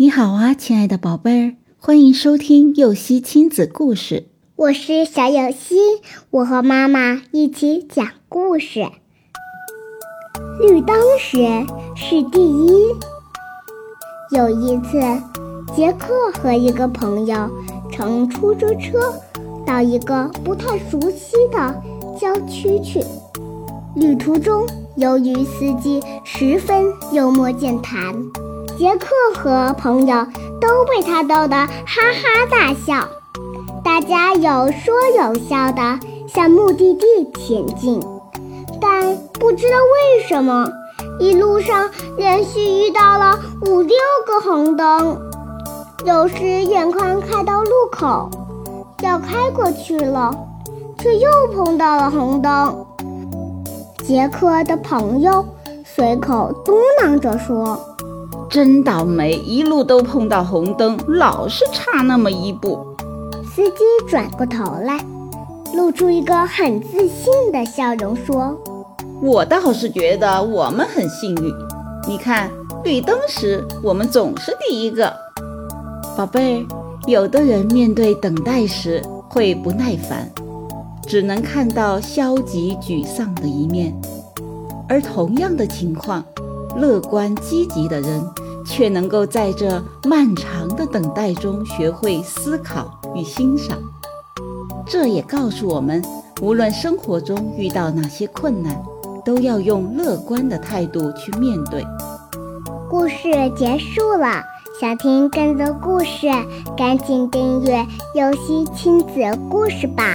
你好啊，亲爱的宝贝儿，欢迎收听幼熙亲子故事。我是小幼熙，我和妈妈一起讲故事。绿灯时是第一。有一次，杰克和一个朋友乘出租车到一个不太熟悉的郊区去。旅途中，由于司机十分幽默健谈。杰克和朋友都被他逗得哈哈大笑，大家有说有笑的向目的地前进，但不知道为什么，一路上连续遇到了五六个红灯，有时眼看开到路口要开过去了，却又碰到了红灯。杰克的朋友随口嘟囔着说。真倒霉，一路都碰到红灯，老是差那么一步。司机转过头来，露出一个很自信的笑容，说：“我倒是觉得我们很幸运。你看，绿灯时我们总是第一个。”宝贝儿，有的人面对等待时会不耐烦，只能看到消极沮丧的一面；而同样的情况，乐观积极的人。却能够在这漫长的等待中学会思考与欣赏。这也告诉我们，无论生活中遇到哪些困难，都要用乐观的态度去面对。故事结束了，想听更多故事，赶紧订阅“游戏亲子故事”吧。